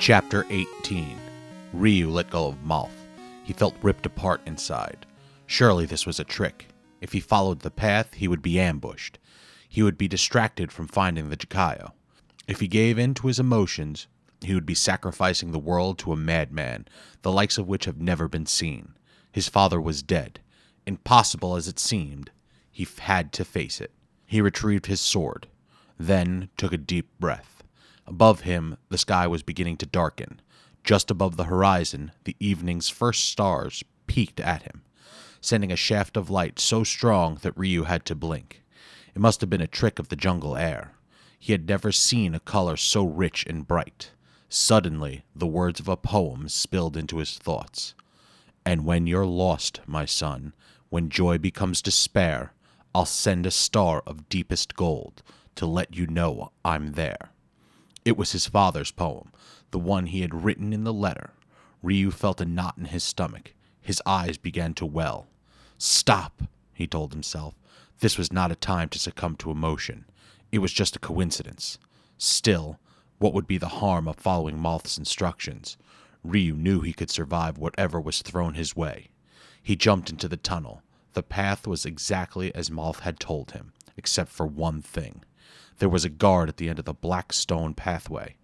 Chapter 18 Ryu let go of Malth. He felt ripped apart inside. Surely this was a trick. If he followed the path, he would be ambushed. He would be distracted from finding the Jaquio. If he gave in to his emotions, he would be sacrificing the world to a madman, the likes of which have never been seen. His father was dead. Impossible as it seemed, he had to face it. He retrieved his sword, then took a deep breath. Above him, the sky was beginning to darken. Just above the horizon, the evening's first stars peeked at him, sending a shaft of light so strong that Ryu had to blink. It must have been a trick of the jungle air. He had never seen a color so rich and bright. Suddenly, the words of a poem spilled into his thoughts. And when you're lost, my son, when joy becomes despair, I'll send a star of deepest gold to let you know I'm there. It was his father's poem, the one he had written in the letter. Ryu felt a knot in his stomach. His eyes began to well. Stop, he told himself. This was not a time to succumb to emotion. It was just a coincidence. Still, what would be the harm of following Malth's instructions? Ryu knew he could survive whatever was thrown his way. He jumped into the tunnel. The path was exactly as Moth had told him, except for one thing. There was a guard at the end of the black stone pathway,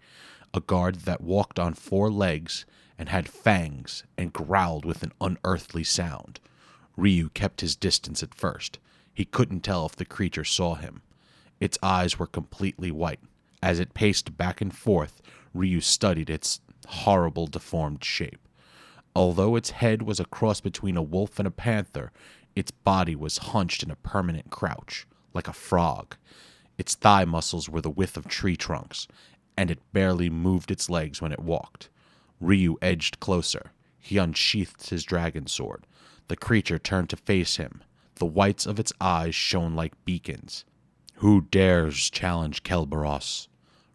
a guard that walked on four legs and had fangs and growled with an unearthly sound. Ryu kept his distance at first. He couldn't tell if the creature saw him. Its eyes were completely white. As it paced back and forth, Ryu studied its horrible deformed shape. Although its head was a cross between a wolf and a panther, its body was hunched in a permanent crouch, like a frog. Its thigh muscles were the width of tree trunks, and it barely moved its legs when it walked. Ryu edged closer. He unsheathed his dragon sword. The creature turned to face him. The whites of its eyes shone like beacons. Who dares challenge Kelbaros?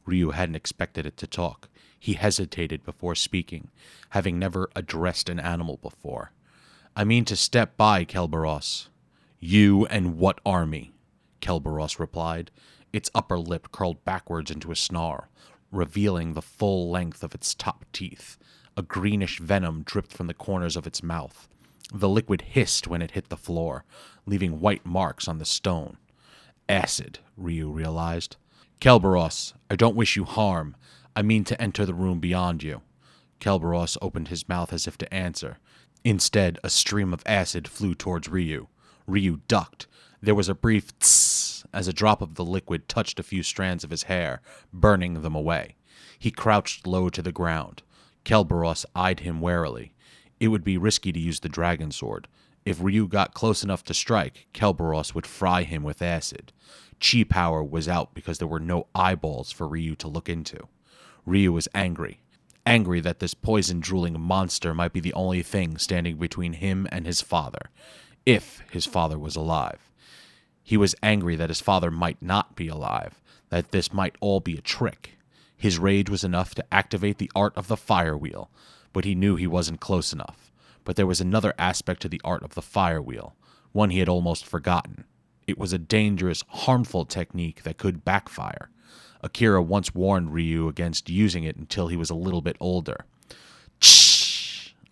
Ryu hadn't expected it to talk. He hesitated before speaking, having never addressed an animal before. I mean to step by, Kelbaros. You and what army? Kelbaros replied. Its upper lip curled backwards into a snarl, revealing the full length of its top teeth. A greenish venom dripped from the corners of its mouth. The liquid hissed when it hit the floor, leaving white marks on the stone. Acid, Ryu realized. Kelbaros, I don't wish you harm. I mean to enter the room beyond you. Kelbaros opened his mouth as if to answer. Instead, a stream of acid flew towards Ryu. Ryu ducked. There was a brief tss as a drop of the liquid touched a few strands of his hair, burning them away. He crouched low to the ground. Kelbaros eyed him warily. It would be risky to use the dragon sword. If Ryu got close enough to strike, Kelbaros would fry him with acid. Chi power was out because there were no eyeballs for Ryu to look into. Ryu was angry. Angry that this poison drooling monster might be the only thing standing between him and his father, if his father was alive. He was angry that his father might not be alive, that this might all be a trick. His rage was enough to activate the art of the fire wheel, but he knew he wasn't close enough. But there was another aspect to the art of the fire wheel, one he had almost forgotten. It was a dangerous, harmful technique that could backfire. Akira once warned Ryu against using it until he was a little bit older.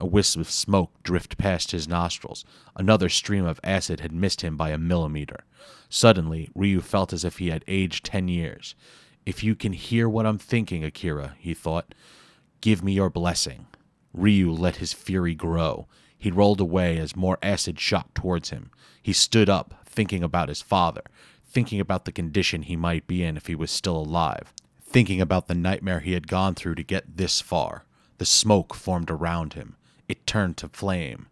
A wisp of smoke drifted past his nostrils. Another stream of acid had missed him by a millimeter. Suddenly, Ryu felt as if he had aged ten years. If you can hear what I'm thinking, Akira, he thought, give me your blessing. Ryu let his fury grow. He rolled away as more acid shot towards him. He stood up, thinking about his father, thinking about the condition he might be in if he was still alive, thinking about the nightmare he had gone through to get this far. The smoke formed around him. It turned to flame.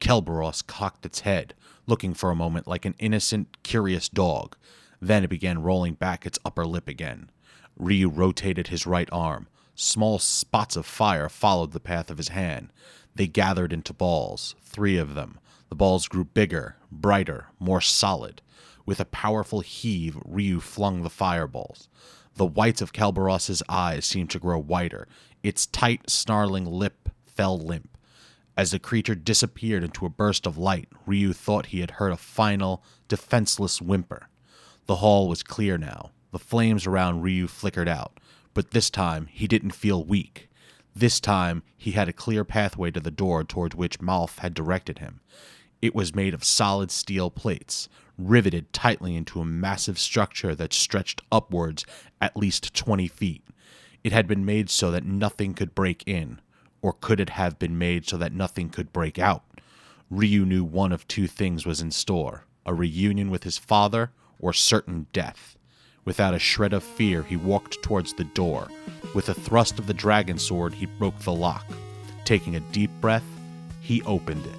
Kelbaros cocked its head, looking for a moment like an innocent, curious dog. Then it began rolling back its upper lip again. Ryu rotated his right arm. Small spots of fire followed the path of his hand. They gathered into balls, three of them. The balls grew bigger, brighter, more solid. With a powerful heave, Ryu flung the fireballs. The whites of Kelbaros's eyes seemed to grow whiter. Its tight, snarling lip fell limp. As the creature disappeared into a burst of light, Ryu thought he had heard a final, defenseless whimper. The hall was clear now. The flames around Ryu flickered out, but this time he didn't feel weak. This time, he had a clear pathway to the door towards which Malth had directed him. It was made of solid steel plates, riveted tightly into a massive structure that stretched upwards at least 20 feet. It had been made so that nothing could break in, or could it have been made so that nothing could break out? Ryu knew one of two things was in store a reunion with his father or certain death. Without a shred of fear, he walked towards the door. With a thrust of the dragon sword, he broke the lock. Taking a deep breath, he opened it.